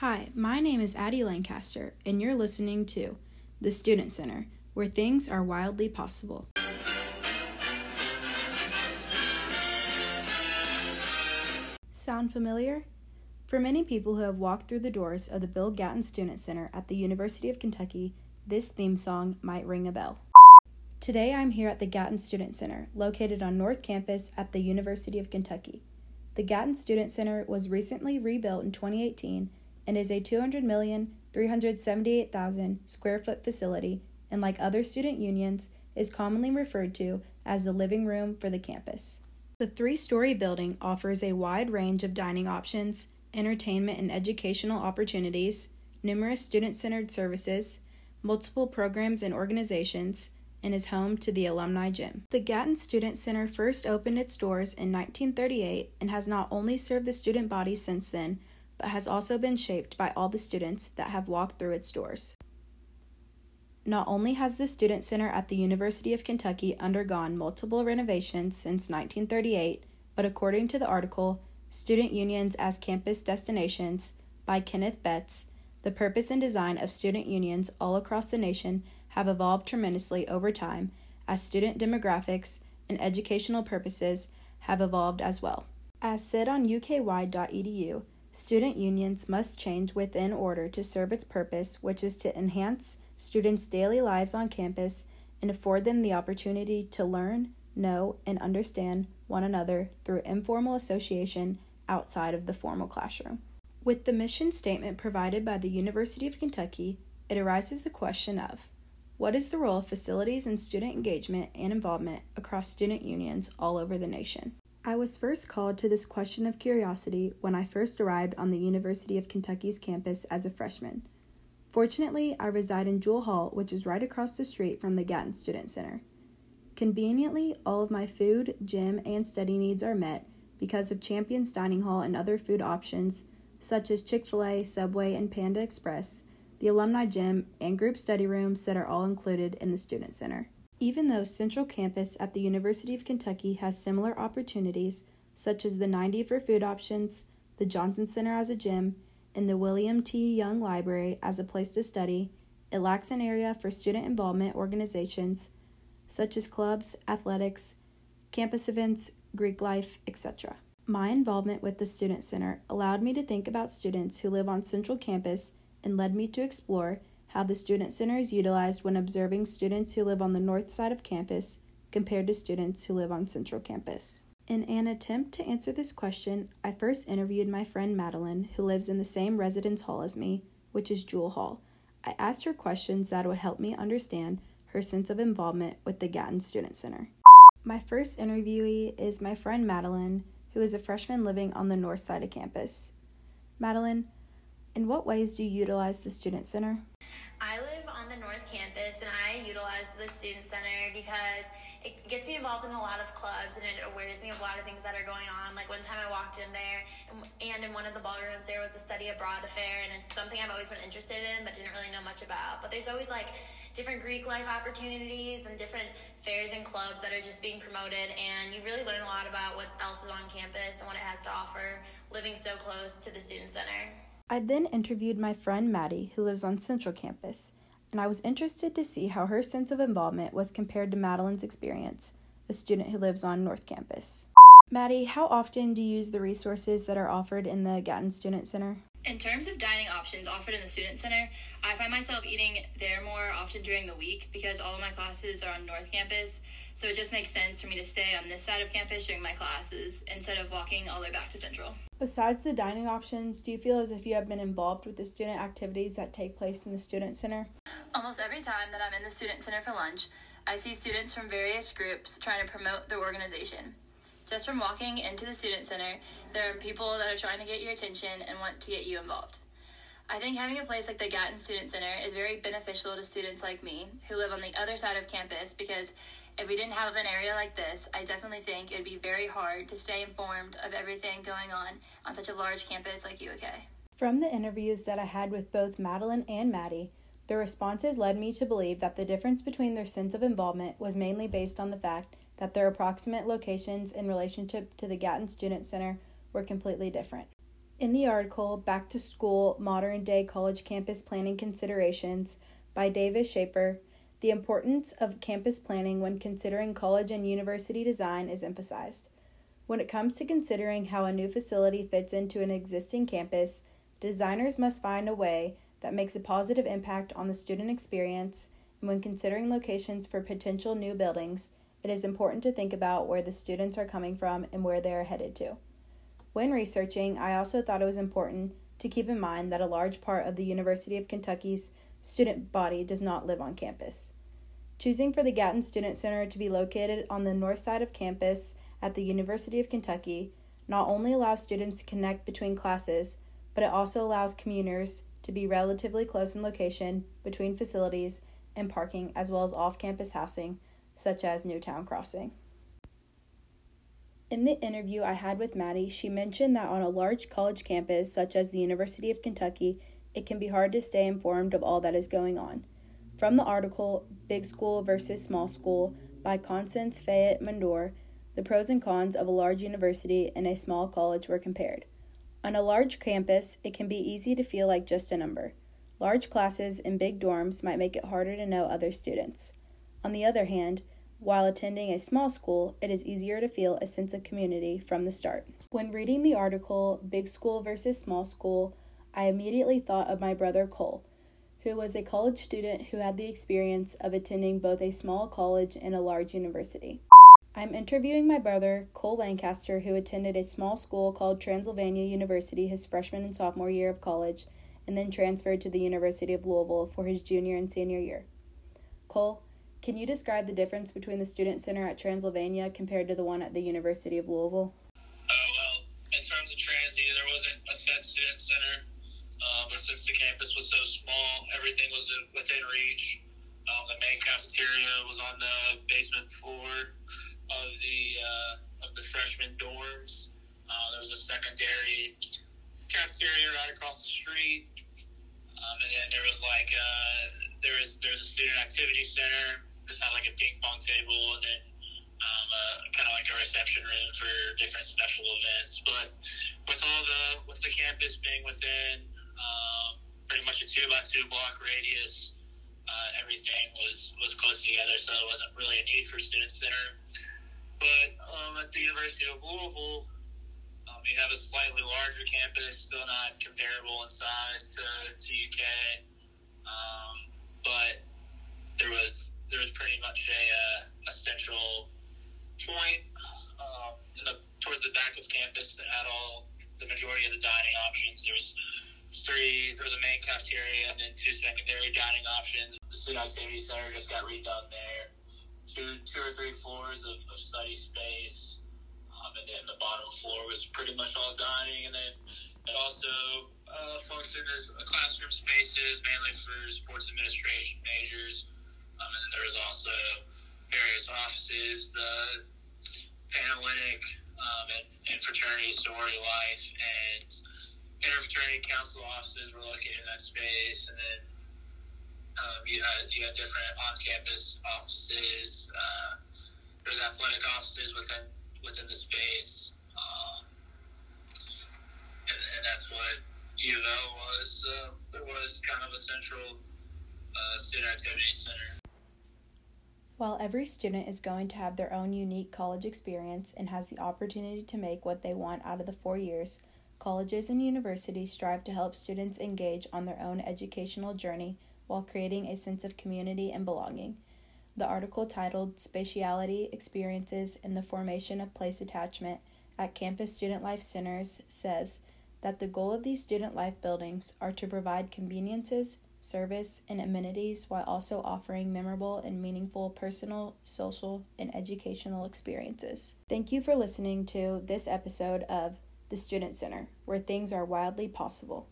Hi, my name is Addie Lancaster, and you're listening to The Student Center, where things are wildly possible. Sound familiar? For many people who have walked through the doors of the Bill Gatton Student Center at the University of Kentucky, this theme song might ring a bell. Today I'm here at the Gatton Student Center, located on North Campus at the University of Kentucky. The Gatton Student Center was recently rebuilt in 2018 and is a 200,378,000 square foot facility and like other student unions is commonly referred to as the living room for the campus. The three-story building offers a wide range of dining options, entertainment and educational opportunities, numerous student-centered services, multiple programs and organizations, and is home to the Alumni Gym. The Gatton Student Center first opened its doors in 1938 and has not only served the student body since then, but has also been shaped by all the students that have walked through its doors. Not only has the Student Center at the University of Kentucky undergone multiple renovations since 1938, but according to the article, Student Unions as Campus Destinations by Kenneth Betts, the purpose and design of student unions all across the nation have evolved tremendously over time as student demographics and educational purposes have evolved as well. As said on uky.edu, student unions must change within order to serve its purpose, which is to enhance students' daily lives on campus and afford them the opportunity to learn, know, and understand one another through informal association outside of the formal classroom. With the mission statement provided by the University of Kentucky, it arises the question of what is the role of facilities in student engagement and involvement across student unions all over the nation? I was first called to this question of curiosity when I first arrived on the University of Kentucky's campus as a freshman. Fortunately, I reside in Jewell Hall, which is right across the street from the Gatton Student Center. Conveniently, all of my food, gym, and study needs are met because of Champions Dining Hall and other food options such as Chick fil A, Subway, and Panda Express, the alumni gym, and group study rooms that are all included in the Student Center. Even though Central Campus at the University of Kentucky has similar opportunities, such as the 90 for food options, the Johnson Center as a gym, and the William T. Young Library as a place to study, it lacks an area for student involvement organizations such as clubs, athletics, campus events, Greek life, etc. My involvement with the Student Center allowed me to think about students who live on Central Campus and led me to explore how the Student Center is utilized when observing students who live on the north side of campus compared to students who live on Central Campus. In an attempt to answer this question, I first interviewed my friend Madeline, who lives in the same residence hall as me, which is Jewell Hall. I asked her questions that would help me understand her sense of involvement with the Gatton Student Center. My first interviewee is my friend Madeline, who is a freshman living on the north side of campus. Madeline, in what ways do you utilize the Student Center? I live on the North Campus and I utilize the Student Center because it gets me involved in a lot of clubs and it awares me of a lot of things that are going on. Like one time I walked in there and in one of the ballrooms there was a study abroad affair and it's something I've always been interested in but didn't really know much about. But there's always like different Greek life opportunities and different fairs and clubs that are just being promoted and you really learn a lot about what else is on campus and what it has to offer living so close to the Student Center. I then interviewed my friend Maddie, who lives on Central Campus, and I was interested to see how her sense of involvement was compared to Madeline's experience, a student who lives on North Campus. Maddie, how often do you use the resources that are offered in the Gatton Student Center? In terms of dining options offered in the Student Center, I find myself eating there more often during the week because all of my classes are on North Campus, so it just makes sense for me to stay on this side of campus during my classes instead of walking all the way back to Central. Besides the dining options, do you feel as if you have been involved with the student activities that take place in the Student Center? Almost every time that I'm in the Student Center for lunch, I see students from various groups trying to promote their organization. Just from walking into the Student Center, there are people that are trying to get your attention and want to get you involved. I think having a place like the Gatton Student Center is very beneficial to students like me who live on the other side of campus because if we didn't have an area like this, I definitely think it'd be very hard to stay informed of everything going on on such a large campus like UOK. From the interviews that I had with both Madeline and Maddie, their responses led me to believe that the difference between their sense of involvement was mainly based on the fact that their approximate locations in relationship to the Gatton Student Center were completely different. In the article, Back to School Modern Day College Campus Planning Considerations by Davis Shaper, the importance of campus planning when considering college and university design is emphasized. When it comes to considering how a new facility fits into an existing campus, designers must find a way that makes a positive impact on the student experience, and when considering locations for potential new buildings, it is important to think about where the students are coming from and where they are headed to. When researching, I also thought it was important to keep in mind that a large part of the University of Kentucky's student body does not live on campus. Choosing for the Gatton Student Center to be located on the north side of campus at the University of Kentucky not only allows students to connect between classes, but it also allows commuters to be relatively close in location between facilities and parking, as well as off campus housing, such as Newtown Crossing. In the interview I had with Maddie, she mentioned that on a large college campus such as the University of Kentucky, it can be hard to stay informed of all that is going on. From the article Big School versus Small School by Constance Fayette Mondor, the pros and cons of a large university and a small college were compared. On a large campus, it can be easy to feel like just a number. Large classes and big dorms might make it harder to know other students. On the other hand, while attending a small school, it is easier to feel a sense of community from the start. When reading the article, Big School versus Small School, I immediately thought of my brother Cole, who was a college student who had the experience of attending both a small college and a large university. I'm interviewing my brother, Cole Lancaster, who attended a small school called Transylvania University his freshman and sophomore year of college, and then transferred to the University of Louisville for his junior and senior year. Cole, can you describe the difference between the Student Center at Transylvania compared to the one at the University of Louisville? Uh, well, in terms of Transy, there wasn't a set student center, uh, but since the campus was so small, everything was within reach. Um, the main cafeteria was on the basement floor of the uh, of the freshman dorms. Uh, there was a secondary cafeteria right across the street, um, and then there was like uh, there was there's a student activity center just had like a ping pong table and then um, uh, kind of like a reception room for different special events. But with all the with the campus being within um, pretty much a two by two block radius, uh, everything was was close together, so there wasn't really a need for student center. But um, at the University of Louisville, um, you have a slightly larger campus, still not comparable in size to, to UK. Um, but there was there was pretty much a, uh, a central point um, the, towards the back of campus that had all the majority of the dining options. There was three. There was a main cafeteria and then two secondary dining options. The student activity center just got redone there. Two, two or three floors of, of study space, um, and then the bottom floor was pretty much all dining, and then it also uh, functioned as classroom spaces, mainly for sports administration majors. Um, and then there was also various offices, the Panhellenic um, and, and fraternity sorority life and interfraternity council offices were located in that space. And then um, you had you had different on-campus offices. Uh, there's athletic offices within within the space, um, and, and, that's what U of L was. Uh, it was kind of a central uh, student activity center. While every student is going to have their own unique college experience and has the opportunity to make what they want out of the four years, colleges and universities strive to help students engage on their own educational journey while creating a sense of community and belonging. The article titled Spatiality, Experiences, and the Formation of Place Attachment at Campus Student Life Centers says that the goal of these student life buildings are to provide conveniences, service, and amenities while also offering memorable and meaningful personal, social, and educational experiences. Thank you for listening to this episode of The Student Center, where things are wildly possible.